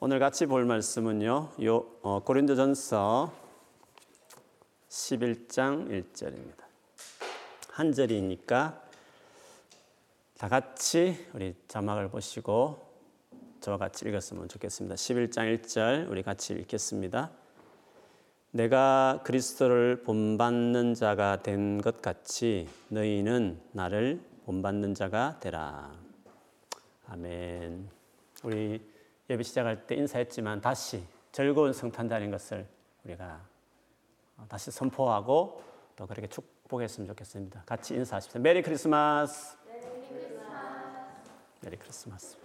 오늘 같이 볼 말씀은요. 요 어, 고린도전서 11장 1절입니다. 한 절이니까 다 같이 우리 자막을 보시고 저와 같이 읽었으면 좋겠습니다. 11장 1절 우리 같이 읽겠습니다. 내가 그리스도를 본받는 자가 된 것 같이 너희는 나를 본받는 자가 되라. 아멘. 우리 예배 시작할 때 인사했지만 다시 즐거운 성탄절인 것을 우리가 다시 선포하고 또 그렇게 축복했으면 좋겠습니다. 같이 인사하십시오. 메리 크리스마스. 메리 크리스마스.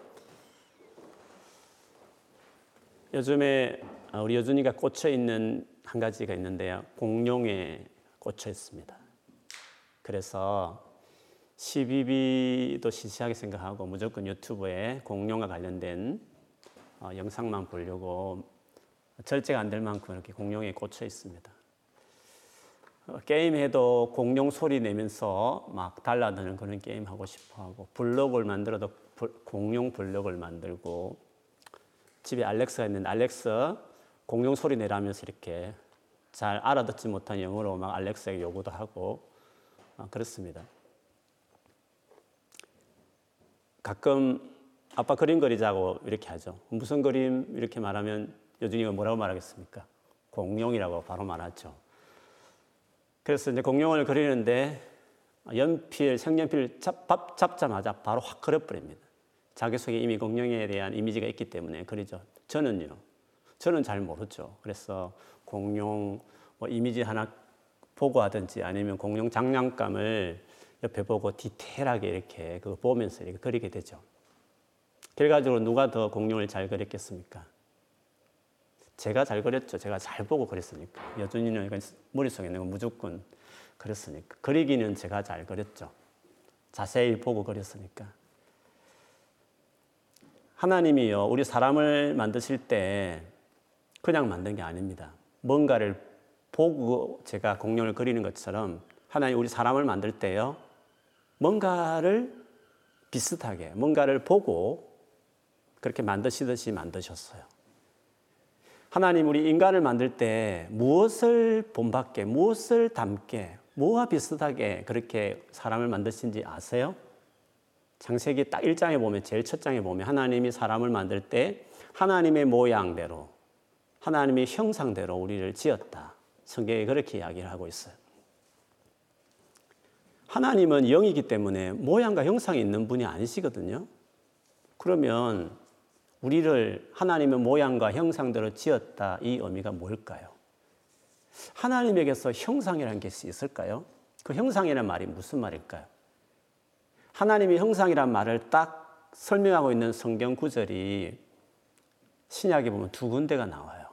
요즘에 우리 여준이가 꽂혀 있는 한 가지가 있는데요. 공룡에 꽂혀 있습니다. 그래서 12비도 시시하게 생각하고 무조건 유튜브에 공룡과 관련된 어, 영상만 보려고 절제가 안 될 만큼 이렇게 공룡에 꽂혀 있습니다. 어, 게임해도 공룡 소리 내면서 막 달라드는 그런 게임 하고 싶어 하고 블록을 만들어도 공룡 블록을 만들고 집에 알렉스가 있는데 알렉스 공룡 소리 내라면서 이렇게 잘 알아듣지 못한 영어로 막 알렉스에게 요구도 하고 어, 그렇습니다. 가끔 아빠 그림 그리자고 이렇게 하죠. 무슨 그림 이렇게 말하면 여준이가 뭐라고 말하겠습니까? 공룡이라고 바로 말하죠. 그래서 이제 공룡을 그리는데 연필, 색연필 잡, 잡자마자 바로 확 그려버립니다. 자기 속에 이미 공룡에 대한 이미지가 있기 때문에 그리죠. 저는요. 저는 잘 모르죠. 그래서 공룡 뭐 이미지 하나 보고 하든지 아니면 공룡 장난감을 옆에 보고 디테일하게 이렇게 그거 보면서 이렇게 그리게 되죠. 결과적으로 누가 더 공룡을 잘 그렸겠습니까? 제가 잘 그렸죠. 제가 잘 보고 그렸으니까. 여준이는 머릿속에 있는 건 무조건 그렸으니까. 그리기는 제가 잘 그렸죠. 자세히 보고 그렸으니까. 하나님이요, 우리 사람을 만드실 때 그냥 만든 게 아닙니다. 뭔가를 보고 제가 공룡을 그리는 것처럼 하나님 우리 사람을 만들 때요, 뭔가를 비슷하게, 뭔가를 보고 그렇게 만드시듯이 만드셨어요. 하나님 우리 인간을 만들 때 무엇을 본받게, 무엇을 담게, 뭐와 비슷하게 그렇게 사람을 만드신지 아세요? 창세기 딱 1장에 보면 제일 첫 장에 보면 하나님이 사람을 만들 때 하나님의 모양대로 하나님의 형상대로 우리를 지었다. 성경에 그렇게 이야기를 하고 있어요. 하나님은 영이기 때문에 모양과 형상이 있는 분이 아니시거든요. 그러면 우리를 하나님의 모양과 형상대로 지었다 이 의미가 뭘까요? 하나님에게서 형상이라는 것이 있을까요? 그 형상이라는 말이 무슨 말일까요? 하나님의 형상이란 말을 딱 설명하고 있는 성경 구절이 신약에 보면 두 군데가 나와요.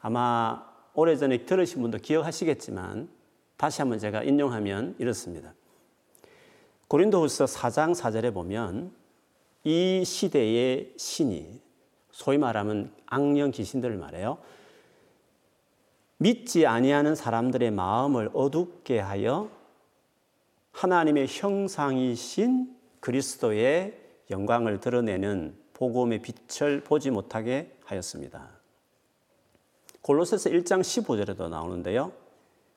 아마 오래전에 들으신 분도 기억하시겠지만 다시 한번 제가 인용하면 이렇습니다. 고린도후서 4장 4절에 보면 이 시대의 신이 소위 말하면 악령 귀신들을 말해요. 믿지 아니하는 사람들의 마음을 어둡게 하여 하나님의 형상이신 그리스도의 영광을 드러내는 복음의 빛을 보지 못하게 하였습니다. 골로새서 1장 15절에도 나오는데요.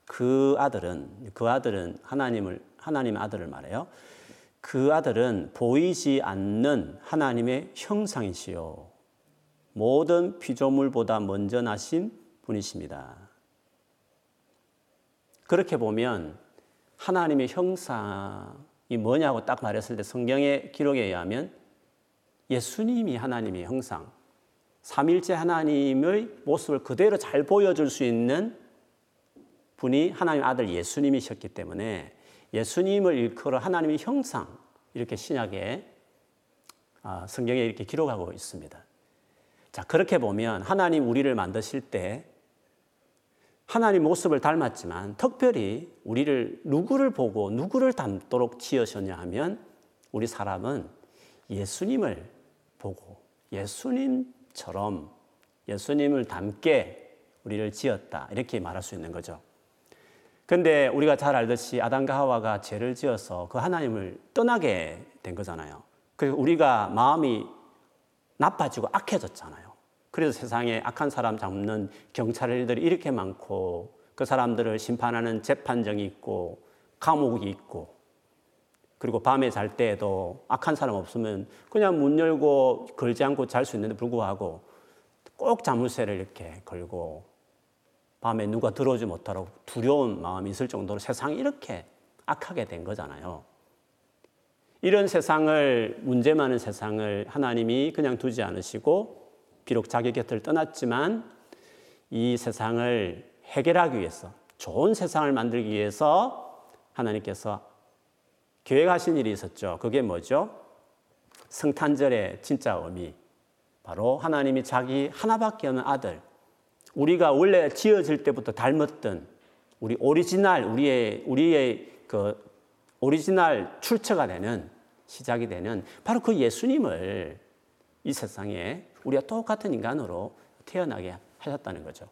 그 아들은 그 아들은 하나님을 하나님의 아들을 말해요. 그 아들은 보이지 않는 하나님의 형상이시요 모든 피조물보다 먼저 나신 분이십니다. 그렇게 보면 하나님의 형상이 뭐냐고 딱 말했을 때 성경의 기록에 의하면 예수님이 하나님의 형상, 삼일째 하나님의 모습을 그대로 잘 보여줄 수 있는 분이 하나님 아들 예수님이셨기 때문에 예수님을 일컬어 하나님의 형상 이렇게 신약에 아, 성경에 이렇게 기록하고 있습니다. 자 그렇게 보면 하나님 우리를 만드실 때 하나님 모습을 닮았지만 특별히 우리를 누구를 보고 누구를 닮도록 지으셨냐 하면 우리 사람은 예수님을 보고 예수님처럼 예수님을 닮게 우리를 지었다 이렇게 말할 수 있는 거죠. 근데 우리가 잘 알듯이 아담과 하와가 죄를 지어서 그 하나님을 떠나게 된 거잖아요. 그래서 우리가 마음이 나빠지고 악해졌잖아요. 그래서 세상에 악한 사람 잡는 경찰들이 이렇게 많고 그 사람들을 심판하는 재판정이 있고 감옥이 있고 그리고 밤에 잘 때에도 악한 사람 없으면 그냥 문 열고 걸지 않고 잘 수 있는데 불구하고 꼭 자물쇠를 이렇게 걸고 밤에 누가 들어오지 못하라고 두려운 마음이 있을 정도로 세상이 이렇게 악하게 된 거잖아요. 이런 세상을 문제 많은 세상을 하나님이 그냥 두지 않으시고 비록 자기 곁을 떠났지만 이 세상을 해결하기 위해서 좋은 세상을 만들기 위해서 하나님께서 계획하신 일이 있었죠. 그게 뭐죠? 성탄절의 진짜 의미. 바로 하나님이 자기 하나밖에 없는 아들, 우리가 원래 지어질 때부터 닮았던 우리 오리지널, 우리의, 우리의 그 오리지널 출처가 되는 시작이 되는 바로 그 예수님을 이 세상에 우리가 똑같은 인간으로 태어나게 하셨다는 거죠.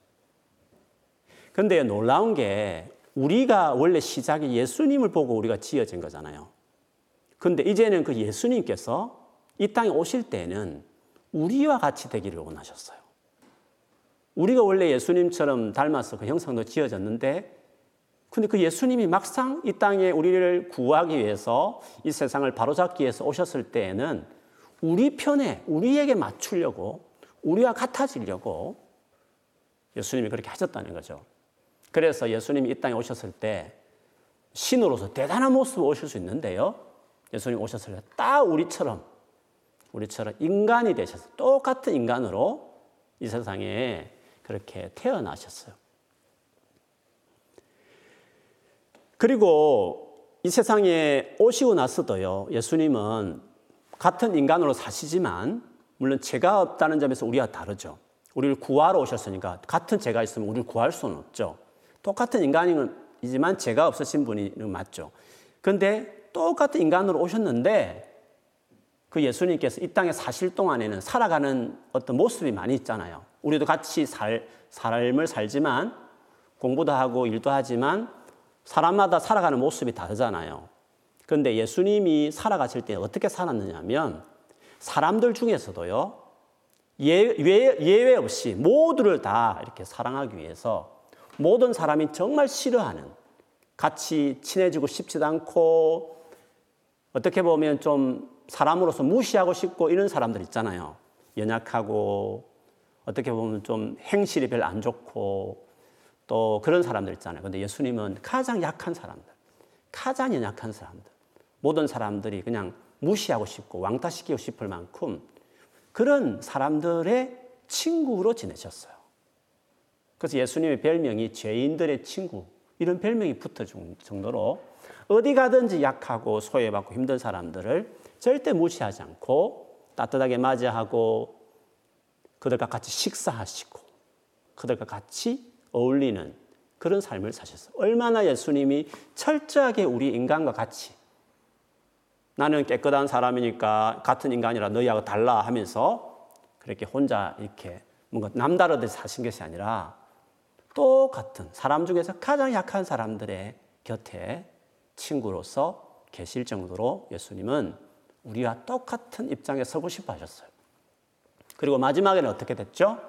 근데 놀라운 게 우리가 원래 시작이 예수님을 보고 우리가 지어진 거잖아요. 근데 이제는 그 예수님께서 이 땅에 오실 때는 우리와 같이 되기를 원하셨어요. 우리가 원래 예수님처럼 닮아서 그 형상도 지어졌는데 근데 그 예수님이 막상 이 땅에 우리를 구하기 위해서 이 세상을 바로잡기 위해서 오셨을 때에는 우리 편에 우리에게 맞추려고 우리와 같아지려고 예수님이 그렇게 하셨다는 거죠. 그래서 예수님이 이 땅에 오셨을 때 신으로서 대단한 모습으로 오실 수 있는데요. 예수님 오셨을 때 딱 우리처럼 우리처럼 인간이 되셔서 똑같은 인간으로 이 세상에 그렇게 태어나셨어요. 그리고 이 세상에 오시고 나서도요, 예수님은 같은 인간으로 사시지만 물론 죄가 없다는 점에서 우리가 다르죠. 우리를 구하러 오셨으니까 같은 죄가 있으면 우리를 구할 수는 없죠. 똑같은 인간이지만 죄가 없으신 분이 맞죠. 그런데 똑같은 인간으로 오셨는데 그 예수님께서 이 땅에 사실 동안에는 살아가는 어떤 모습이 많이 있잖아요. 우리도 같이 살, 삶을 살지만 공부도 하고 일도 하지만 사람마다 살아가는 모습이 다르잖아요. 그런데 예수님이 살아가실 때 어떻게 살았느냐면 사람들 중에서도요, 예, 예외 없이 모두를 다 이렇게 사랑하기 위해서 모든 사람이 정말 싫어하는 같이 친해지고 싶지도 않고 어떻게 보면 좀 사람으로서 무시하고 싶고 이런 사람들 있잖아요. 연약하고 어떻게 보면 좀 행실이 별로 안 좋고 또 그런 사람들 있잖아요. 근데 예수님은 가장 약한 사람들, 가장 연약한 사람들, 모든 사람들이 그냥 무시하고 싶고 왕따시키고 싶을 만큼 그런 사람들의 친구로 지내셨어요. 그래서 예수님의 별명이 죄인들의 친구 이런 별명이 붙어 정도로 어디 가든지 약하고 소외받고 힘든 사람들을 절대 무시하지 않고 따뜻하게 맞이하고 그들과 같이 식사하시고 그들과 같이 어울리는 그런 삶을 사셨어요. 얼마나 예수님이 철저하게 우리 인간과 같이 나는 깨끗한 사람이니까 같은 인간이라 너희하고 달라 하면서 그렇게 혼자 이렇게 뭔가 남다르듯 사신 것이 아니라 똑같은 사람 중에서 가장 약한 사람들의 곁에 친구로서 계실 정도로 예수님은 우리와 똑같은 입장에 서고 싶어 하셨어요. 그리고 마지막에는 어떻게 됐죠?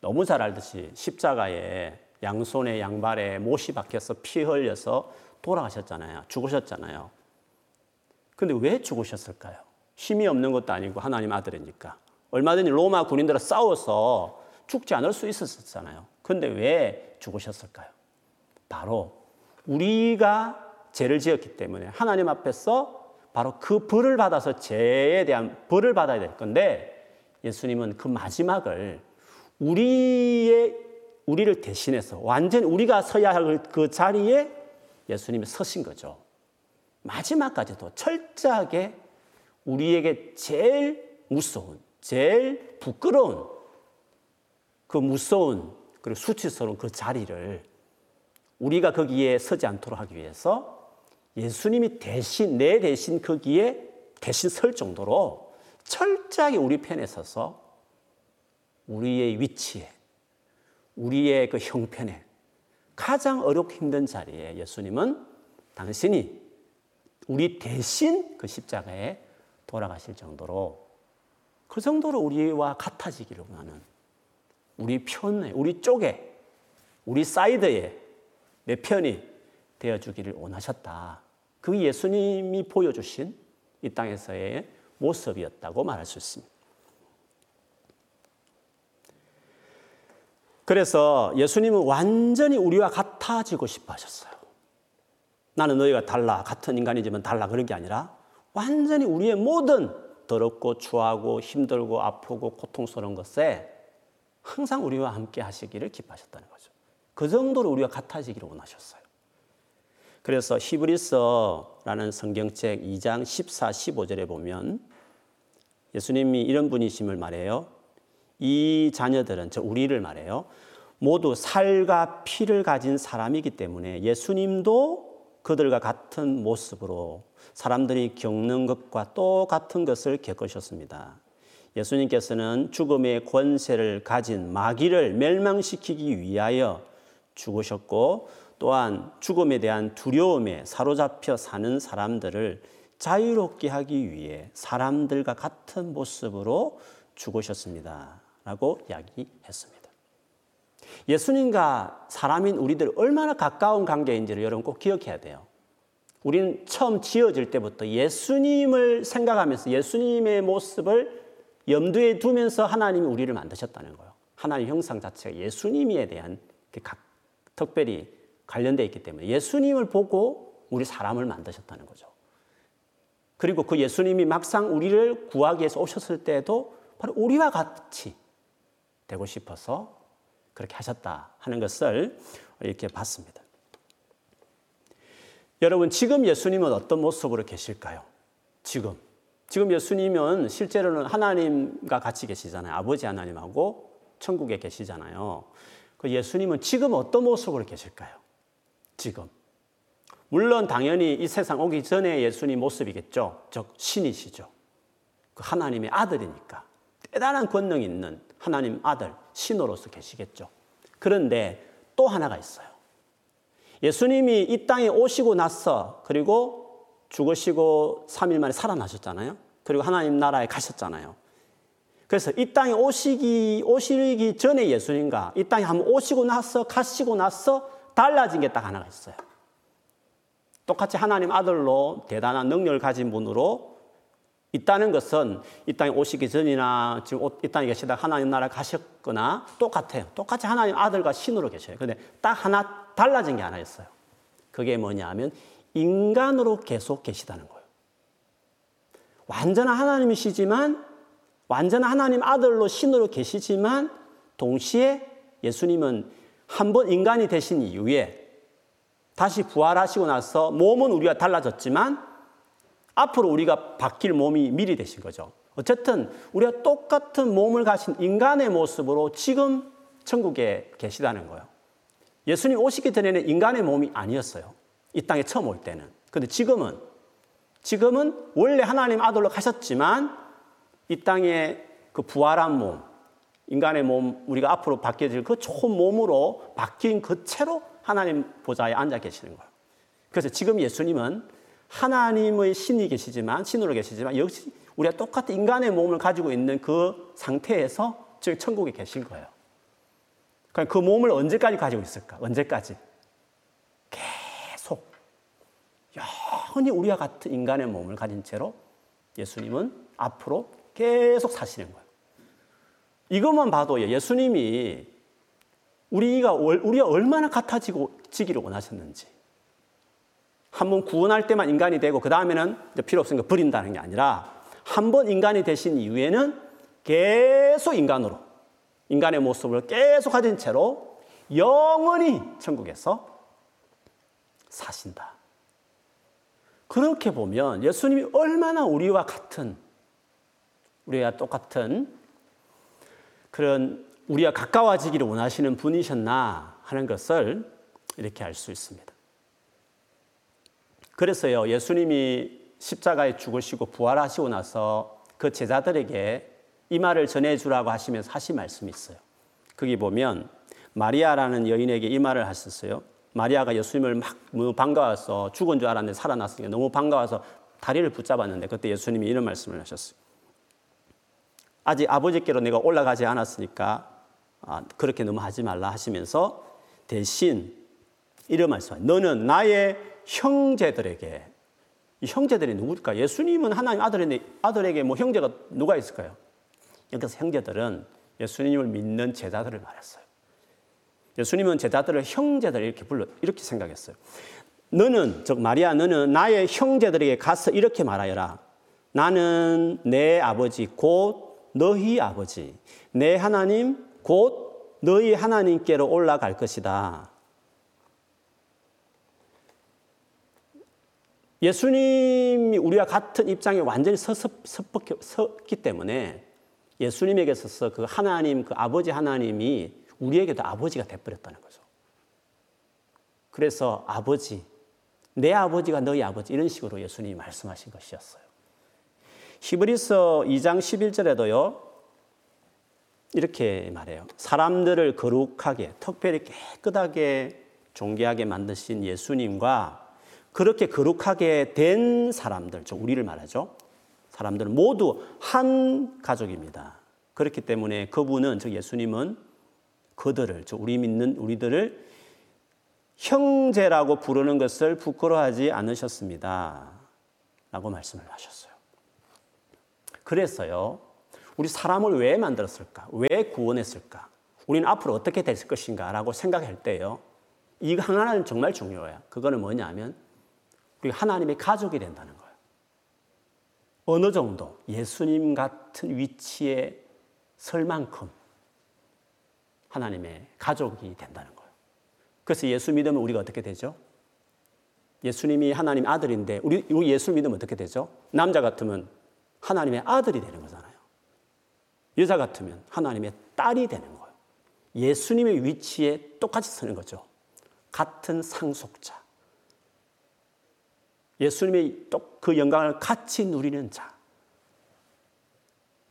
너무 잘 알듯이 십자가에 양손에 양발에 못이 박혀서 피 흘려서 돌아가셨잖아요. 죽으셨잖아요. 근데 왜 죽으셨을까요? 힘이 없는 것도 아니고 하나님 아들이니까. 얼마든지 로마 군인들과 싸워서 죽지 않을 수 있었잖아요. 근데 왜 죽으셨을까요? 바로 우리가 죄를 지었기 때문에 하나님 앞에서 바로 그 벌을 받아서 죄에 대한 벌을 받아야 될 건데 예수님은 그 마지막을 우리의 우리를 대신해서 완전 우리가 서야 할 그 자리에 예수님이 서신 거죠. 마지막까지도 철저하게 우리에게 제일 무서운, 제일 부끄러운 그 무서운 그리고 수치스러운 그 자리를 우리가 거기에 서지 않도록 하기 위해서 예수님이 대신, 내 대신 거기에 대신 설 정도로 철저하게 우리 편에 서서 우리의 위치에, 우리의 그 형편에 가장 어렵고 힘든 자리에 예수님은 당신이 우리 대신 그 십자가에 돌아가실 정도로 그 정도로 우리와 같아지기를 원하는 우리 편에, 우리 쪽에, 우리 사이드에 내 편이 되어주기를 원하셨다. 그 예수님이 보여주신 이 땅에서의 모습이었다고 말할 수 있습니다. 그래서 예수님은 완전히 우리와 같아지고 싶어 하셨어요. 나는 너희가 달라, 같은 인간이지만 달라 그런 게 아니라 완전히 우리의 모든 더럽고 추하고 힘들고 아프고 고통스러운 것에 항상 우리와 함께 하시기를 기뻐하셨다는 거죠. 그 정도로 우리가 같아지기를 원하셨어요. 그래서 히브리서라는 성경책 2장 14, 15절에 보면 예수님이 이런 분이심을 말해요. 이 자녀들은 저 우리를 말해요. 모두 살과 피를 가진 사람이기 때문에 예수님도 그들과 같은 모습으로 사람들이 겪는 것과 똑같은 것을 겪으셨습니다. 예수님께서는 죽음의 권세를 가진 마귀를 멸망시키기 위하여 죽으셨고 또한 죽음에 대한 두려움에 사로잡혀 사는 사람들을 자유롭게 하기 위해 사람들과 같은 모습으로 죽으셨습니다. 라고 이야기했습니다. 예수님과 사람인 우리들 얼마나 가까운 관계인지를 여러분 꼭 기억해야 돼요. 우리는 처음 지어질 때부터 예수님을 생각하면서 예수님의 모습을 염두에 두면서 하나님이 우리를 만드셨다는 거예요. 하나님 형상 자체가 예수님에 대한 특별히 관련되어 있기 때문에 예수님을 보고 우리 사람을 만드셨다는 거죠. 그리고 그 예수님이 막상 우리를 구하기 위해서 오셨을 때도 바로 우리와 같이 되고 싶어서 그렇게 하셨다 하는 것을 이렇게 봤습니다. 여러분, 지금 예수님은 어떤 모습으로 계실까요? 지금. 지금 예수님은 실제로는 하나님과 같이 계시잖아요. 아버지 하나님하고 천국에 계시잖아요. 그 예수님은 지금 어떤 모습으로 계실까요? 지금. 물론 당연히 이 세상 오기 전에 예수님 모습이겠죠. 즉 신이시죠. 그 하나님의 아들이니까 대단한 권능 있는 하나님 아들 신으로서 계시겠죠. 그런데 또 하나가 있어요. 예수님이 이 땅에 오시고 나서 그리고 죽으시고 3일 만에 살아나셨잖아요. 그리고 하나님 나라에 가셨잖아요. 그래서 이 땅에 오시기, 오시기 전에 예수님과 이 땅에 한번 오시고 나서 가시고 나서 달라진 게 딱 하나가 있어요. 똑같이 하나님 아들로 대단한 능력을 가진 분으로 있다는 것은 이 땅에 오시기 전이나 지금 이 땅에 계시다 하나님 나라 가셨거나 똑같아요. 똑같이 하나님 아들과 신으로 계셔요. 근데 딱 하나 달라진 게 하나 있어요. 그게 뭐냐 하면 인간으로 계속 계시다는 거예요. 완전한 하나님이시지만 완전한 하나님 아들로 신으로 계시지만 동시에 예수님은 한 번 인간이 되신 이후에 다시 부활하시고 나서 몸은 우리가 달라졌지만 앞으로 우리가 바뀔 몸이 미리 되신 거죠. 어쨌든 우리가 똑같은 몸을 가진 인간의 모습으로 지금 천국에 계시다는 거예요. 예수님 오시기 전에는 인간의 몸이 아니었어요. 이 땅에 처음 올 때는. 근데 지금은 지금은 원래 하나님 아들로 가셨지만 이 땅에 그 부활한 몸, 인간의 몸, 우리가 앞으로 바뀌어질 그 좋은 몸으로 바뀐 그 채로 하나님 보좌에 앉아 계시는 거예요. 그래서 지금 예수님은 하나님의 신이 계시지만, 신으로 계시지만, 역시 우리가 똑같은 인간의 몸을 가지고 있는 그 상태에서 지금 천국에 계신 거예요. 그 몸을 언제까지 가지고 있을까? 언제까지? 계속. 영원히 우리와 같은 인간의 몸을 가진 채로 예수님은 앞으로 계속 사시는 거예요. 이것만 봐도 예수님이 우리가, 우리가 얼마나 같아지고 지기를 원하셨는지. 한 번 구원할 때만 인간이 되고, 그 다음에는 필요 없으니까 버린다는 게 아니라, 한 번 인간이 되신 이후에는 계속 인간으로, 인간의 모습을 계속 가진 채로 영원히 천국에서 사신다. 그렇게 보면 예수님이 얼마나 우리와 같은, 우리와 똑같은 그런 우리가 가까워지기를 원하시는 분이셨나 하는 것을 이렇게 알 수 있습니다. 그래서요, 예수님이 십자가에 죽으시고 부활하시고 나서 그 제자들에게 이 말을 전해주라고 하시면서 하신 말씀이 있어요. 거기 보면 마리아라는 여인에게 이 말을 하셨어요. 마리아가 예수님을 막 너무 반가워서 죽은 줄 알았는데 살아났으니까 너무 반가워서 다리를 붙잡았는데 그때 예수님이 이런 말씀을 하셨어요. 아직 아버지께로 내가 올라가지 않았으니까 아, 그렇게 너무 하지 말라 하시면서 대신 이런 말씀 너는 나의 형제들에게 이 형제들이 누굴까? 예수님은 하나님 아들인데 아들에게 뭐 형제가 누가 있을까요? 여기서 형제들은 예수님을 믿는 제자들을 말했어요. 예수님은 제자들을 형제들 이렇게 불러 이렇게 생각했어요. 너는 즉 마리아 너는 나의 형제들에게 가서 이렇게 말하여라. 나는 내 아버지 곧 너희 아버지 내 하나님 곧 너희 하나님께로 올라갈 것이다. 예수님이 우리와 같은 입장에 완전히 섰기 때문에 예수님에게 있어서 그 하나님, 그 아버지 하나님이 우리에게도 아버지가 돼버렸다는 거죠. 그래서 아버지, 내 아버지가 너희 아버지 이런 식으로 예수님이 말씀하신 것이었어요. 히브리서 2장 11절에도요. 이렇게 말해요. 사람들을 거룩하게, 특별히 깨끗하게 존귀하게 만드신 예수님과 그렇게 거룩하게 된 사람들, 우리를 말하죠. 사람들은 모두 한 가족입니다. 그렇기 때문에 그분은, 즉 예수님은 그들을, 즉 우리 믿는 우리들을 형제라고 부르는 것을 부끄러워하지 않으셨습니다. 라고 말씀을 하셨어요. 그래서요, 우리 사람을 왜 만들었을까? 왜 구원했을까? 우리는 앞으로 어떻게 될 것인가? 라고 생각할 때요, 이거 하나는 정말 중요해요. 그거는 뭐냐면, 우리 하나님의 가족이 된다는 거예요. 어느 정도 예수님 같은 위치에 설 만큼 하나님의 가족이 된다는 거예요. 그래서 예수 믿으면 우리가 어떻게 되죠? 예수님이 하나님 아들인데 우리, 예수 믿으면 어떻게 되죠? 남자 같으면 하나님의 아들이 되는 거잖아요. 여자 같으면 하나님의 딸이 되는 거예요. 예수님의 위치에 똑같이 서는 거죠. 같은 상속자. 예수님의 그 영광을 같이 누리는 자.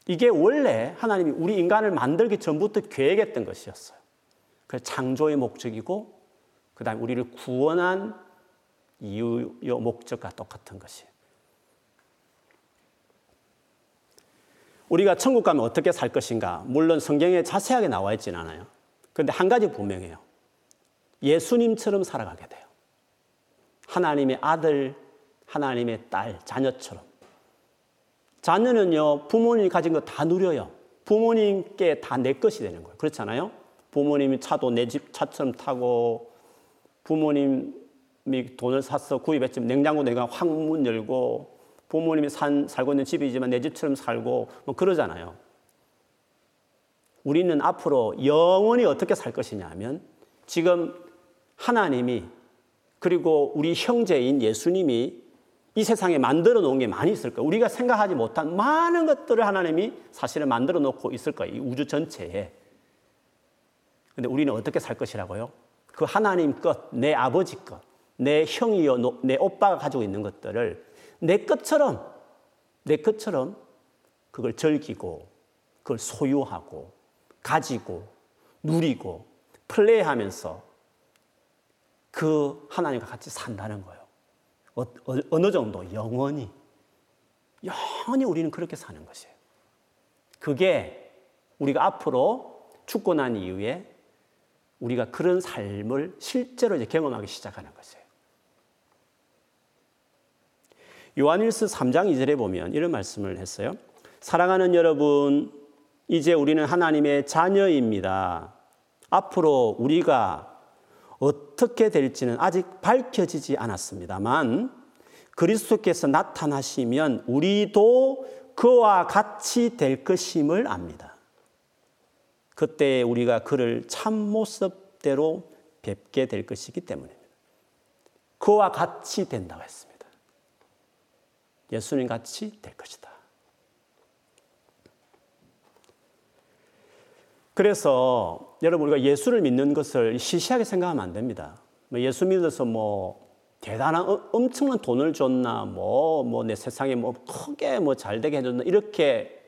이게 원래 하나님이 우리 인간을 만들기 전부터 계획했던 것이었어요. 그 창조의 목적이고, 그 다음에 우리를 구원한 이유요 목적과 똑같은 것이에요. 우리가 천국 가면 어떻게 살 것인가? 물론 성경에 자세하게 나와 있지는 않아요. 그런데 한 가지 분명해요. 예수님처럼 살아가게 돼요. 하나님의 아들, 하나님의 딸, 자녀처럼. 자녀는요, 부모님이 가진 거 다 누려요. 부모님께 다 내 것이 되는 거예요. 그렇잖아요? 부모님이 차도 내 집 차처럼 타고, 부모님이 돈을 사서 구입했지만 냉장고 내가 확 문 열고, 부모님이 산, 살고 있는 집이지만 내 집처럼 살고 뭐 그러잖아요. 우리는 앞으로 영원히 어떻게 살 것이냐 하면 지금 하나님이 그리고 우리 형제인 예수님이 이 세상에 만들어 놓은 게 많이 있을 거예요. 우리가 생각하지 못한 많은 것들을 하나님이 사실은 만들어 놓고 있을 거예요. 이 우주 전체에. 근데 우리는 어떻게 살 것이라고요? 그 하나님 것, 내 아버지 것, 내 형이요, 내 오빠가 가지고 있는 것들을 내 것처럼, 내 것처럼 그걸 즐기고, 그걸 소유하고, 가지고, 누리고, 플레이하면서 그 하나님과 같이 산다는 거예요. 어, 어느 정도 영원히 영원히 우리는 그렇게 사는 것이에요. 그게 우리가 앞으로 죽고 난 이후에 우리가 그런 삶을 실제로 이제 경험하기 시작하는 것이에요. 요한일서 3장 2절에 보면 이런 말씀을 했어요. 사랑하는 여러분, 이제 우리는 하나님의 자녀입니다. 앞으로 우리가 어떻게 될지는 아직 밝혀지지 않았습니다만 그리스도께서 나타나시면 우리도 그와 같이 될 것임을 압니다. 그때 우리가 그를 참 모습대로 뵙게 될 것이기 때문입니다. 그와 같이 된다고 했습니다. 예수님 같이 될 것이다. 그래서 여러분 우리가 예수를 믿는 것을 시시하게 생각하면 안 됩니다. 뭐 예수 믿어서 뭐 대단한 어, 엄청난 돈을 줬나 뭐 뭐 내 세상에 뭐 크게 뭐 잘 되게 해줬나 이렇게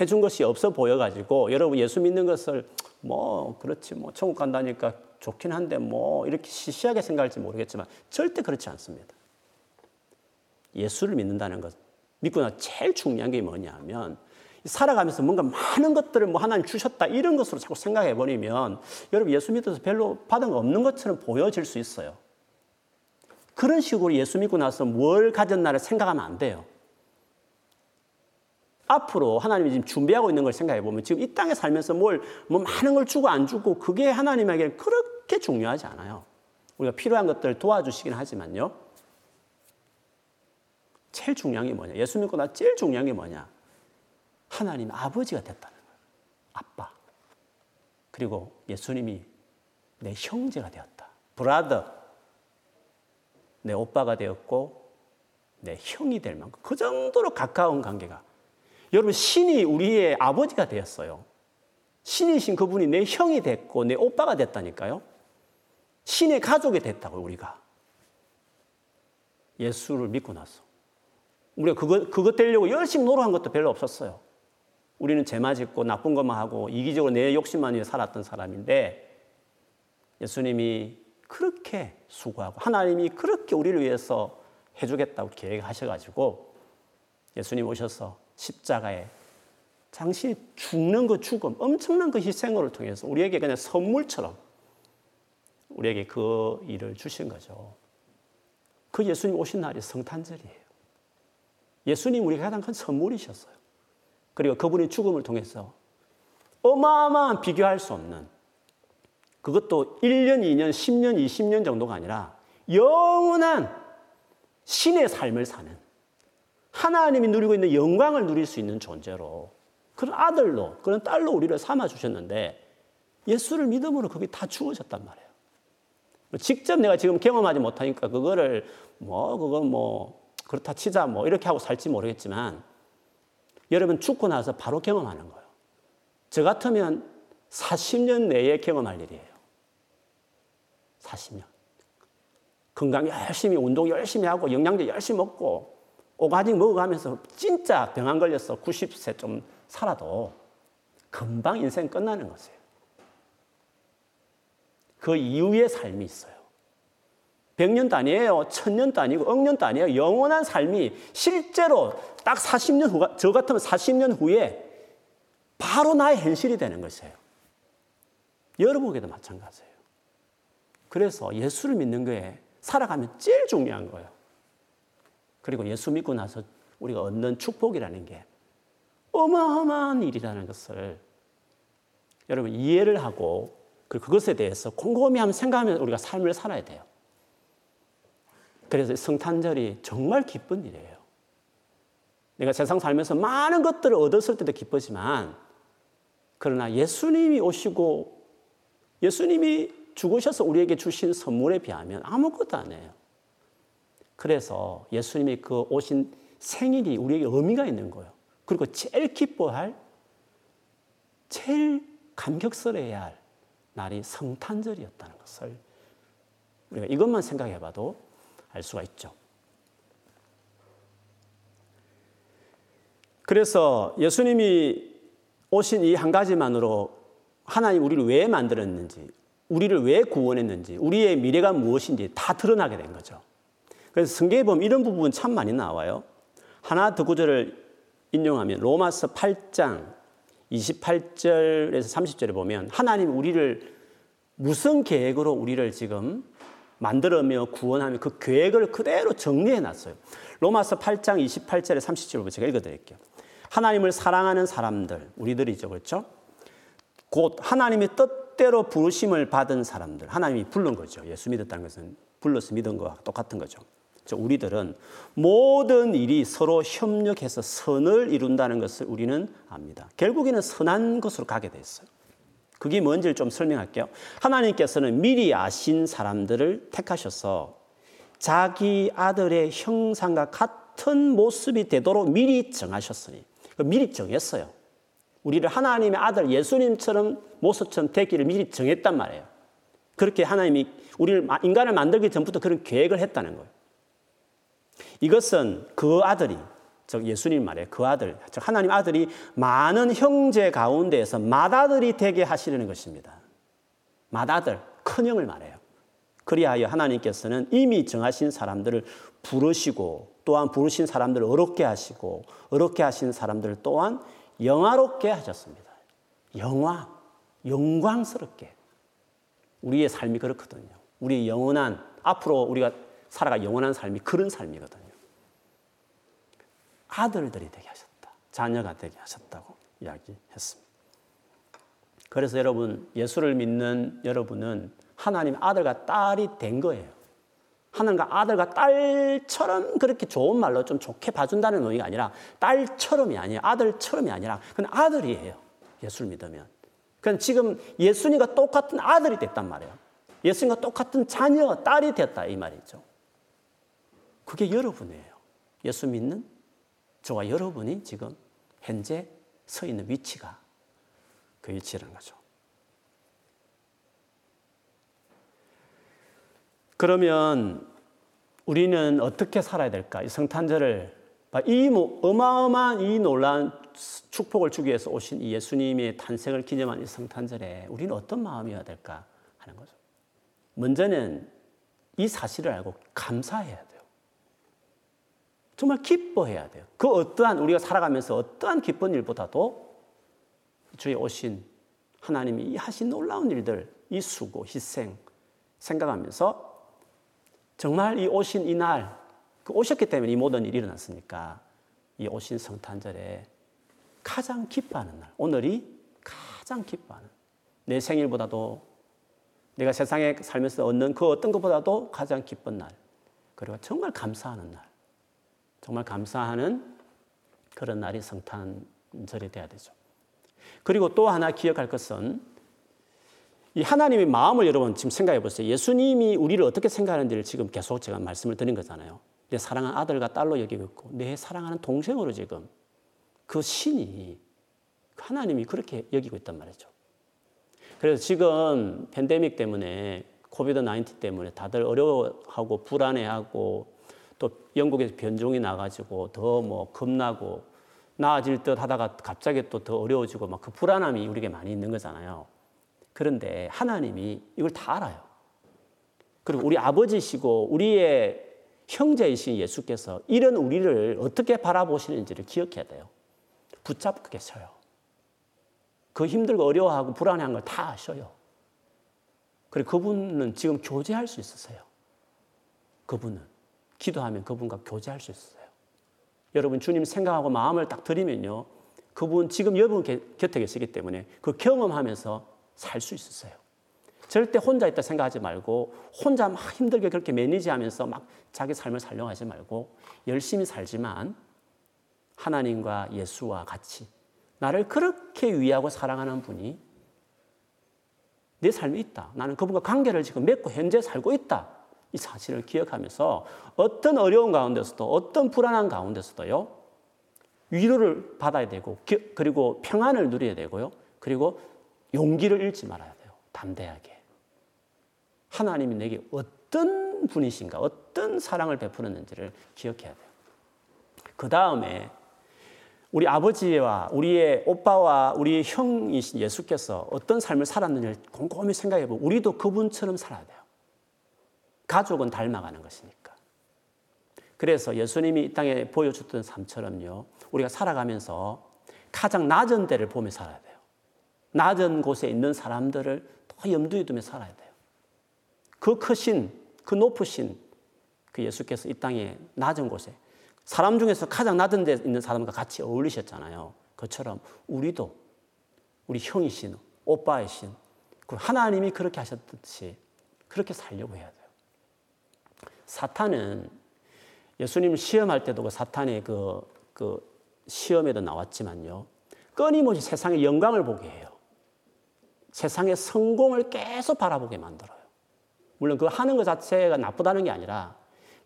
해준 것이 없어 보여가지고 여러분 예수 믿는 것을 뭐 그렇지 뭐 천국 간다니까 좋긴 한데 뭐 이렇게 시시하게 생각할지 모르겠지만 절대 그렇지 않습니다. 예수를 믿는다는 것, 믿고 나 제일 중요한 게 뭐냐면 살아가면서 뭔가 많은 것들을 뭐 하나님 주셨다 이런 것으로 자꾸 생각해 버리면 여러분 예수 믿어서 별로 받은 거 없는 것처럼 보여질 수 있어요. 그런 식으로 예수 믿고 나서 뭘 가졌나를 생각하면 안 돼요. 앞으로 하나님이 지금 준비하고 있는 걸 생각해 보면 지금 이 땅에 살면서 뭘 뭐 많은 걸 주고 안 주고 그게 하나님에게 그렇게 중요하지 않아요. 우리가 필요한 것들 도와주시긴 하지만요. 제일 중요한 게 뭐냐? 예수 믿고 나 제일 중요한 게 뭐냐? 하나님 아버지가 됐다는 거예요. 아빠. 그리고 예수님이 내 형제가 되었다. 브라더. 내 오빠가 되었고 내 형이 될 만큼 그 정도로 가까운 관계가 여러분 신이 우리의 아버지가 되었어요. 신이신 그분이 내 형이 됐고 내 오빠가 됐다니까요. 신의 가족이 됐다고 우리가 예수를 믿고 나서 우리가 그거 그것 되려고 열심히 노력한 것도 별로 없었어요. 우리는 죄만 짓고 나쁜 것만 하고 이기적으로 내 욕심만 위해 살았던 사람인데 예수님이 그렇게 수고하고 하나님이 그렇게 우리를 위해서 해주겠다고 계획하셔가지고 예수님 오셔서 십자가에 당신이 죽는 그 죽음, 엄청난 그 희생을 통해서 우리에게 그냥 선물처럼 우리에게 그 일을 주신 거죠. 그 예수님 오신 날이 성탄절이에요. 예수님 우리가 가장 큰 선물이셨어요. 그리고 그분의 죽음을 통해서 어마어마한 비교할 수 없는 그것도 1년, 2년, 10년, 20년 정도가 아니라 영원한 신의 삶을 사는 하나님이 누리고 있는 영광을 누릴 수 있는 존재로 그런 아들로 그런 딸로 우리를 삼아 주셨는데 예수를 믿음으로 그게 다 주어졌단 말이에요. 직접 내가 지금 경험하지 못하니까 그거를 뭐 그거 뭐 그렇다 치자 뭐 이렇게 하고 살지 모르겠지만 여러분 죽고 나서 바로 경험하는 거예요. 저 같으면 40년 내에 경험할 일이에요. 40년. 건강 열심히 운동 열심히 하고 영양제 열심히 먹고 오가닉 먹어가면서 진짜 병 안 걸려서 90세 좀 살아도 금방 인생 끝나는 것이에요. 그 이후의 삶이 있어요. 100년도 아니에요. 1000년도 아니고 억년도 아니에요. 영원한 삶이 실제로 딱 40년 후가, 저 같으면 40년 후에 바로 나의 현실이 되는 것이에요. 여러분에게도 마찬가지예요. 그래서 예수를 믿는 거에 살아가면 제일 중요한 거예요. 그리고 예수 믿고 나서 우리가 얻는 축복이라는 게 어마어마한 일이라는 것을 여러분 이해를 하고 그것에 대해서 곰곰이 한번 생각하면 우리가 삶을 살아야 돼요. 그래서 성탄절이 정말 기쁜 일이에요. 내가 세상 살면서 많은 것들을 얻었을 때도 기쁘지만 그러나 예수님이 오시고 예수님이 죽으셔서 우리에게 주신 선물에 비하면 아무것도 아니에요. 그래서 예수님이 그 오신 생일이 우리에게 의미가 있는 거예요. 그리고 제일 기뻐할, 제일 감격스러워야 할 날이 성탄절이었다는 것을 우리가 이것만 생각해 봐도 알 수가 있죠. 그래서 예수님이 오신 이 한 가지만으로 하나님 우리를 왜 만들었는지, 우리를 왜 구원했는지, 우리의 미래가 무엇인지 다 드러나게 된 거죠. 그래서 성경에 보면 이런 부분 참 많이 나와요. 하나 더 구절을 인용하면 로마서 8장 28절에서 30절에 보면 하나님 우리를 무슨 계획으로 우리를 지금 만들어며 구원하며 그 계획을 그대로 정리해 놨어요. 로마서 8장 28절에 30절을 제가 읽어 드릴게요. 하나님을 사랑하는 사람들, 우리들이죠. 그렇죠? 곧 하나님의 뜻대로 부르심을 받은 사람들, 하나님이 부른 거죠. 예수 믿었다는 것은 불러서 믿은 거와 똑같은 거죠. 우리들은 모든 일이 서로 협력해서 선을 이룬다는 것을 우리는 압니다. 결국에는 선한 것으로 가게 됐어요. 그게 뭔지를 좀 설명할게요. 하나님께서는 미리 아신 사람들을 택하셔서 자기 아들의 형상과 같은 모습이 되도록 미리 정하셨으니 그 미리 정했어요. 우리를 하나님의 아들 예수님처럼 모습처럼 되기를 미리 정했단 말이에요. 그렇게 하나님이 우리를 인간을 만들기 전부터 그런 계획을 했다는 거예요. 이것은 그 아들이 즉 예수님 말에 그 아들, 즉 하나님 아들이 많은 형제 가운데에서 맏아들이 되게 하시려는 것입니다. 맏아들, 큰형을 말해요. 그리하여 하나님께서는 이미 정하신 사람들을 부르시고 또한 부르신 사람들을 어렵게 하시고 어렵게 하신 사람들 또한 영화롭게 하셨습니다. 영화, 영광스럽게. 우리의 삶이 그렇거든요. 우리 영원한, 앞으로 우리가 살아갈 영원한 삶이 그런 삶이거든요. 아들들이 되게 하셨다. 자녀가 되게 하셨다고 이야기했습니다. 그래서 여러분, 예수를 믿는 여러분은 하나님 아들과 딸이 된 거예요. 하나님과 아들과 딸처럼 그렇게 좋은 말로 좀 좋게 봐준다는 의미가 아니라 딸처럼이 아니에요. 아들처럼이 아니라 그냥 아들이에요. 예수를 믿으면. 그냥 지금 예수님과 똑같은 아들이 됐단 말이에요. 예수님과 똑같은 자녀, 딸이 됐다 이 말이죠. 그게 여러분이에요. 예수 믿는 저와 여러분이 지금 현재 서 있는 위치가 그 위치라는 거죠. 그러면 우리는 어떻게 살아야 될까? 이 성탄절을 이뭐 어마어마한 이 놀라운 축복을 주기 위해서 오신 이 예수님의 탄생을 기념한 이 성탄절에 우리는 어떤 마음이어야 될까 하는 거죠. 먼저는 이 사실을 알고 감사해야 돼요. 정말 기뻐해야 돼요. 그 어떠한 우리가 살아가면서 어떠한 기쁜 일보다도 주의 오신 하나님이 이 하신 놀라운 일들, 이 수고, 희생 생각하면서 정말 이 오신 이날, 그 오셨기 때문에 이 모든 일이 일어났으니까 이 오신 성탄절에 가장 기뻐하는 날, 오늘이 가장 기뻐하는 내 생일보다도 내가 세상에 살면서 얻는 그 어떤 것보다도 가장 기쁜 날, 그리고 정말 감사하는 날, 정말 감사하는 그런 날이 성탄절이 돼야 되죠. 그리고 또 하나 기억할 것은 이 하나님의 마음을 여러분 지금 생각해 보세요. 예수님이 우리를 어떻게 생각하는지를 지금 계속 제가 말씀을 드린 거잖아요. 내 사랑하는 아들과 딸로 여기고 있고, 내 사랑하는 동생으로 지금 그 신이 하나님이 그렇게 여기고 있단 말이죠. 그래서 지금 팬데믹 때문에 코비드 19 때문에 다들 어려워하고 불안해하고 또 영국에서 변종이 나가지고 더 뭐 겁나고 나아질 듯 하다가 갑자기 또 더 어려워지고 막 그 불안함이 우리에게 많이 있는 거잖아요. 그런데 하나님이 이걸 다 알아요. 그리고 우리 아버지시고 우리의 형제이신 예수께서 이런 우리를 어떻게 바라보시는지를 기억해야 돼요. 붙잡고 계셔요. 그 힘들고 어려워하고 불안해한 걸 다 아셔요. 그리고 그분은 지금 교제할 수 있으세요. 그분은. 기도하면 그분과 교제할 수 있어요. 여러분 주님 생각하고 마음을 딱 드리면요. 그분 지금 여러분 곁에 계시기 때문에 그 경험하면서 살 수 있었어요. 절대 혼자 있다 생각하지 말고 혼자 막 힘들게 그렇게 매니지하면서 막 자기 삶을 살려고 하지 말고 열심히 살지만 하나님과 예수와 같이 나를 그렇게 위하고 사랑하는 분이 내 삶에 있다. 나는 그분과 관계를 지금 맺고 현재 살고 있다. 이 사실을 기억하면서 어떤 어려운 가운데서도 어떤 불안한 가운데서도요. 위로를 받아야 되고 그리고 평안을 누려야 되고요. 그리고 용기를 잃지 말아야 돼요. 담대하게. 하나님이 내게 어떤 분이신가, 어떤 사랑을 베푸는지를 기억해야 돼요. 그 다음에 우리 아버지와 우리의 오빠와 우리의 형이신 예수께서 어떤 삶을 살았는지를 곰곰이 생각해 보고 우리도 그분처럼 살아야 돼요. 가족은 닮아가는 것이니까. 그래서 예수님이 이 땅에 보여줬던 삶처럼요. 우리가 살아가면서 가장 낮은 데를 보며 살아야 돼요. 낮은 곳에 있는 사람들을 더 염두에 두며 살아야 돼요. 그 크신, 그 높으신 그 예수께서 이 땅에 낮은 곳에 사람 중에서 가장 낮은 데 있는 사람과 같이 어울리셨잖아요. 그처럼 우리도 우리 형이신, 오빠이신, 그 하나님이 그렇게 하셨듯이 그렇게 살려고 해야 돼요. 사탄은 예수님을 시험할 때도 그 사탄의 그, 그 시험에도 나왔지만요. 끊임없이 세상의 영광을 보게 해요. 세상의 성공을 계속 바라보게 만들어요. 물론 그 하는 것 자체가 나쁘다는 게 아니라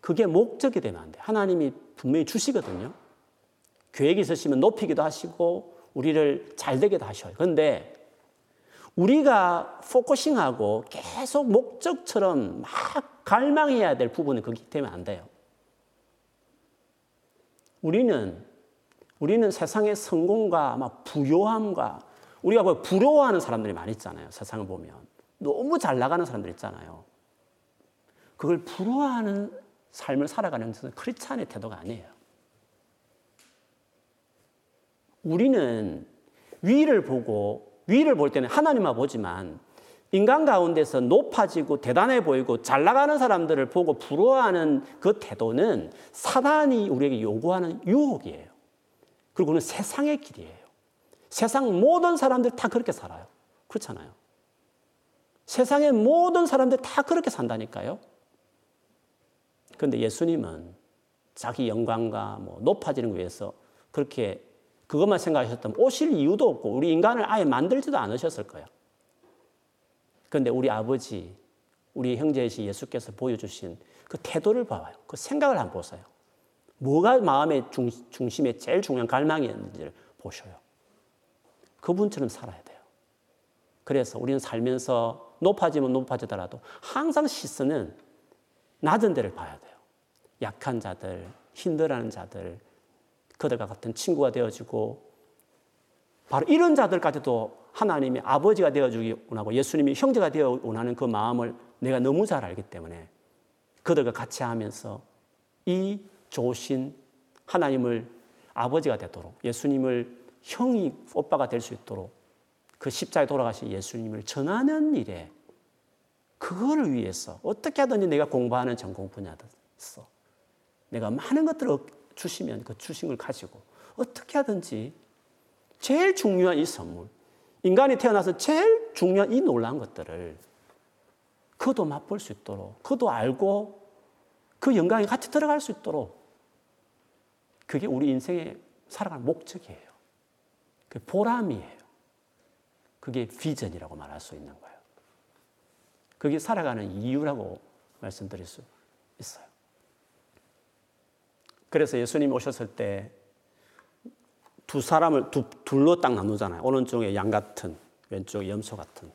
그게 목적이 되면 안 돼. 하나님이 분명히 주시거든요. 계획이 있으시면 높이기도 하시고 우리를 잘 되게도 하셔요. 그런데 우리가 포커싱하고 계속 목적처럼 막 갈망해야 될 부분이 거기 되면 안 돼요. 우리는 우리는 세상의 성공과 막 부요함과 우리가 뭐 부러워하는 사람들이 많이 있잖아요. 세상을 보면. 너무 잘 나가는 사람들 있잖아요. 그걸 부러워하는 삶을 살아가는 것은 크리스찬의 태도가 아니에요. 우리는 위를 보고 위를 볼 때는 하나님만 보지만 인간 가운데서 높아지고 대단해 보이고 잘 나가는 사람들을 보고 부러워하는 그 태도는 사단이 우리에게 요구하는 유혹이에요. 그리고 그는 세상의 길이에요. 세상 모든 사람들 다 그렇게 살아요. 그렇잖아요. 세상의 모든 사람들 다 그렇게 산다니까요. 그런데 예수님은 자기 영광과 뭐 높아지는 것 위해서 그렇게 그것만 생각하셨다면 오실 이유도 없고 우리 인간을 아예 만들지도 않으셨을 거예요. 그런데 우리 아버지, 우리 형제이신 예수께서 보여주신 그 태도를 봐요. 그 생각을 한번 보세요. 뭐가 마음의 중, 중심에 제일 중요한 갈망이었는지를 보셔요. 그분처럼 살아야 돼요. 그래서 우리는 살면서 높아지면 높아지더라도 항상 시선은 낮은 데를 봐야 돼요. 약한 자들, 힘들어하는 자들, 그들과 같은 친구가 되어주고 바로 이런 자들까지도 하나님이 아버지가 되어주기 원하고 예수님이 형제가 되어 원하는 그 마음을 내가 너무 잘 알기 때문에 그들과 같이 하면서 이 좋으신 하나님을 아버지가 되도록 예수님을 형이 오빠가 될 수 있도록 그 십자에 돌아가신 예수님을 전하는 일에 그거를 위해서 어떻게 하든지 내가 공부하는 전공 분야였어. 내가 많은 것들을 주시면 그 주신 걸 가지고 어떻게 하든지 제일 중요한 이 선물, 인간이 태어나서 제일 중요한 이 놀라운 것들을 그도 맛볼 수 있도록, 그도 알고 그 영광에 같이 들어갈 수 있도록 그게 우리 인생의 살아가는 목적이에요. 그 보람이에요. 그게 비전이라고 말할 수 있는 거예요. 그게 살아가는 이유라고 말씀드릴 수 있어요. 그래서 예수님 오셨을 때 두 사람을 두, 둘로 딱 나누잖아요. 오른쪽에 양 같은, 왼쪽에 염소 같은.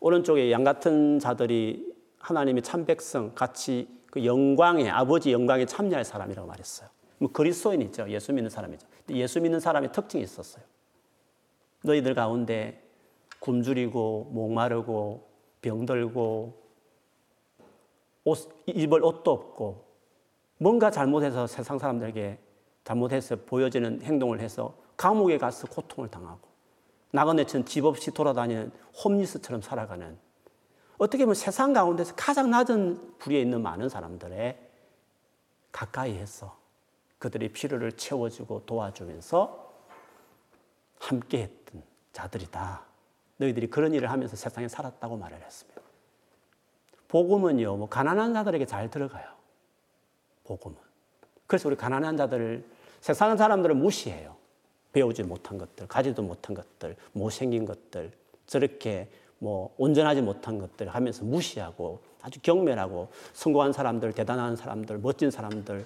오른쪽에 양 같은 자들이 하나님의 참 백성 같이 그 영광에 아버지 영광에 참여할 사람이라고 말했어요. 뭐 그리스도인이죠. 예수 믿는 사람이죠. 예수 믿는 사람의 특징이 있었어요. 너희들 가운데 굶주리고 목마르고 병들고 옷, 입을 옷도 없고 뭔가 잘못해서 세상 사람들에게 잘못해서 보여지는 행동을 해서 감옥에 가서 고통을 당하고 나그네처럼 집 없이 돌아다니는 홈리스처럼 살아가는 어떻게 보면 세상 가운데서 가장 낮은 부리에 있는 많은 사람들에 가까이 해서 그들의 필요를 채워주고 도와주면서 함께 했던 자들이다. 너희들이 그런 일을 하면서 세상에 살았다고 말을 했습니다. 복음은요, 뭐 가난한 자들에게 잘 들어가요. 복음은. 그래서 우리 가난한 자들을 세상 사람들은 무시해요. 배우지 못한 것들, 가지도 못한 것들, 못생긴 것들, 저렇게 뭐 온전하지 못한 것들 하면서 무시하고 아주 경멸하고 성공한 사람들, 대단한 사람들, 멋진 사람들,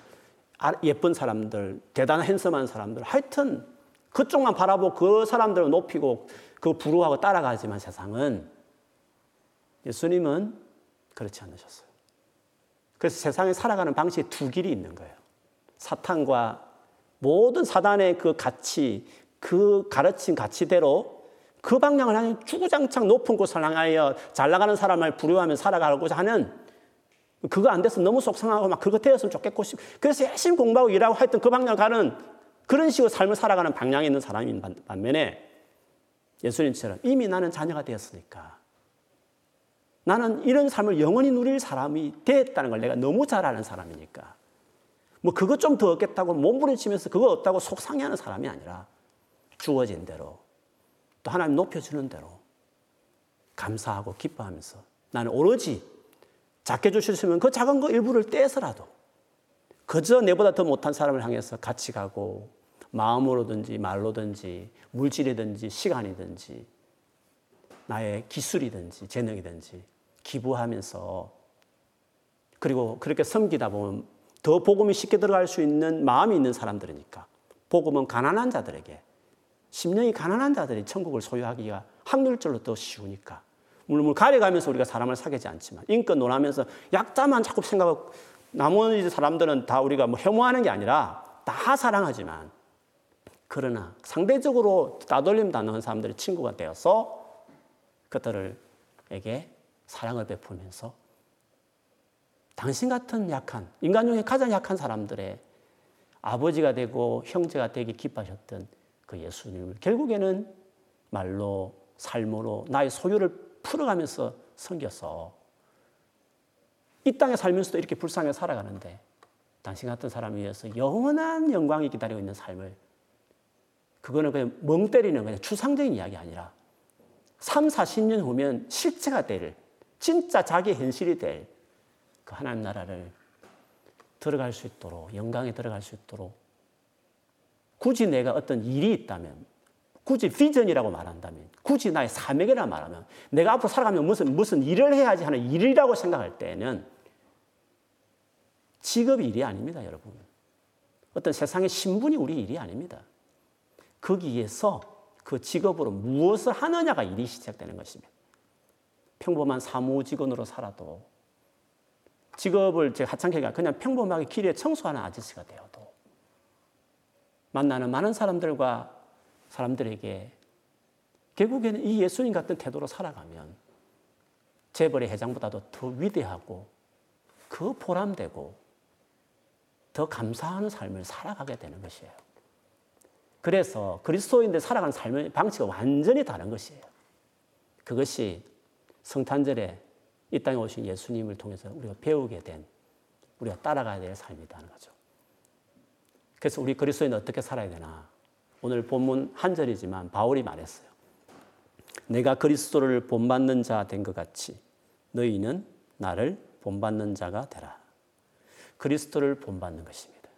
아, 예쁜 사람들, 대단한 핸섬한 사람들, 하여튼 그쪽만 바라보고 그 사람들을 높이고 그 부러워하고 따라가지만 세상은 예수님은 그렇지 않으셨어요. 그래서 세상에 살아가는 방식에 두 길이 있는 거예요. 사탄과 모든 사단의 그 가치, 그 가르친 가치대로 그 방향을 향해 주구장창 높은 곳을 향하여 잘 나가는 사람을 부려하며 살아가고자 하는 그거 안 돼서 너무 속상하고 막 그거 되었으면 좋겠고 그래서 열심히 공부하고 일하고 하여튼 그 방향을 가는 그런 식으로 삶을 살아가는 방향에 있는 사람인 반면에 예수님처럼 이미 나는 자녀가 되었으니까 나는 이런 삶을 영원히 누릴 사람이 됐다는 걸 내가 너무 잘 아는 사람이니까 뭐 그것 좀 더 얻겠다고 몸부림치면서 그거 없다고 속상해하는 사람이 아니라 주어진 대로 또 하나님 높여주는 대로 감사하고 기뻐하면서 나는 오로지 작게 주셨으면 그 작은 거 일부를 떼서라도 그저 내보다 더 못한 사람을 향해서 같이 가고 마음으로든지 말로든지 물질이든지 시간이든지 나의 기술이든지 재능이든지 기부하면서 그리고 그렇게 섬기다 보면 더 복음이 쉽게 들어갈 수 있는 마음이 있는 사람들이니까. 복음은 가난한 자들에게 심령이 가난한 자들이 천국을 소유하기가 확률적으로 더 쉬우니까. 물론 가려가면서 우리가 사람을 사귀지 않지만 인권 논하면서 약자만 자꾸 생각하고 나머지 사람들은 다 우리가 뭐 혐오하는 게 아니라 다 사랑하지만 그러나 상대적으로 따돌림 당하는 사람들이 친구가 되어서 그들에게 사랑을 베풀면서 당신 같은 약한, 인간 중에 가장 약한 사람들의 아버지가 되고 형제가 되기 기뻐하셨던 그 예수님을 결국에는 말로 삶으로 나의 소유를 풀어가면서 섬겨서 이 땅에 살면서도 이렇게 불쌍하게 살아가는데 당신 같은 사람을 위해서 영원한 영광이 기다리고 있는 삶을 그거는 그냥 멍 때리는 그냥 추상적인 이야기 아니라 3, 40년 후면 실체가 될 진짜 자기 현실이 될 그 하나님 나라를 들어갈 수 있도록 영광에 들어갈 수 있도록 굳이 내가 어떤 일이 있다면 굳이 비전이라고 말한다면 굳이 나의 사명이라 말하면 내가 앞으로 살아가면 무슨 무슨 일을 해야지 하는 일이라고 생각할 때는 직업이 일이 아닙니다, 여러분. 어떤 세상의 신분이 우리 일이 아닙니다. 거기에서 그 직업으로 무엇을 하느냐가 일이 시작되는 것입니다. 평범한 사무직원으로 살아도 직업을 제가 하찮게 그냥 평범하게 길에 청소하는 아저씨가 되어도 만나는 많은 사람들과 사람들에게 결국에는 이 예수님 같은 태도로 살아가면 재벌의 회장보다도 더 위대하고 그 보람되고 더 감사하는 삶을 살아가게 되는 것이에요. 그래서 그리스도인들 살아가는 삶의 방식이 완전히 다른 것이에요. 그것이 성탄절에 이 땅에 오신 예수님을 통해서 우리가 배우게 된 우리가 따라가야 될 삶이라는 거죠. 그래서 우리 그리스도인은 어떻게 살아야 되나? 오늘 본문 한 절이지만 바울이 말했어요. 내가 그리스도를 본받는 자 된 것 같이 너희는 나를 본받는 자가 되라. 그리스도를 본받는 것입니다.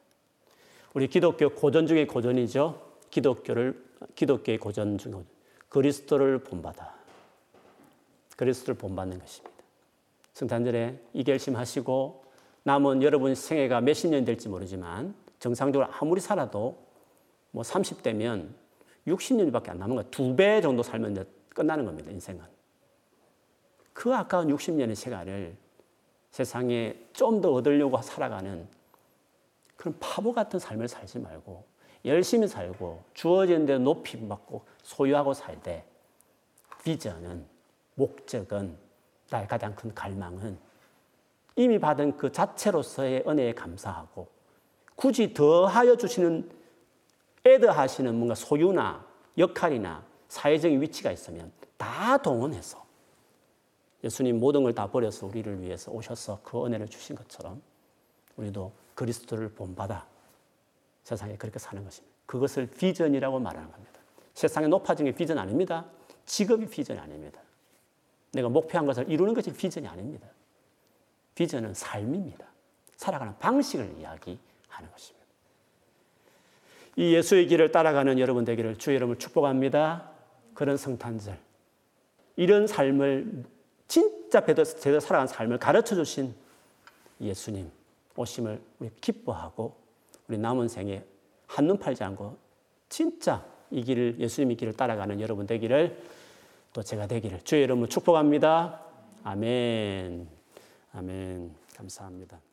우리 기독교 고전 중의 고전이죠. 기독교를 기독교의 고전 중 그리스도를 본받아. 그리스도를 본받는 것입니다. 성탄절에 이 결심하시고 남은 여러분 생애가 몇십 년 될지 모르지만 정상적으로 아무리 살아도 뭐 30대면 60년밖에 안 남은 거예요. 두 배 정도 살면 끝나는 겁니다, 인생은. 그 아까운 60년의 시간을 세상에 좀 더 얻으려고 살아가는 그런 바보 같은 삶을 살지 말고 열심히 살고 주어진 대 높이 받고 소유하고 살때 비전은 목적은 나의 가장 큰 갈망은 이미 받은 그 자체로서의 은혜에 감사하고 굳이 더하여 주시는 애드하시는 뭔가 소유나 역할이나 사회적인 위치가 있으면 다 동원해서 예수님 모든 걸 다 버려서 우리를 위해서 오셔서 그 은혜를 주신 것처럼 우리도 그리스도를 본받아 세상에 그렇게 사는 것입니다. 그것을 비전이라고 말하는 겁니다. 세상에 높아진 게 비전 아닙니다. 직업이 비전이 아닙니다. 내가 목표한 것을 이루는 것이 비전이 아닙니다. 비전은 삶입니다. 살아가는 방식을 이야기하는 것입니다. 이 예수의 길을 따라가는 여러분 되기를 주의 이름을 축복합니다. 그런 성탄절. 이런 삶을 진짜 제대로 살아가는 삶을 가르쳐 주신 예수님 오심을 우리 기뻐하고 우리 남은 생에 한눈 팔지 않고 진짜 이 길을 예수님의 길을 따라가는 여러분 되기를 또 제가 되기를 주의 이름으로 축복합니다. 아멘. 아멘. 감사합니다.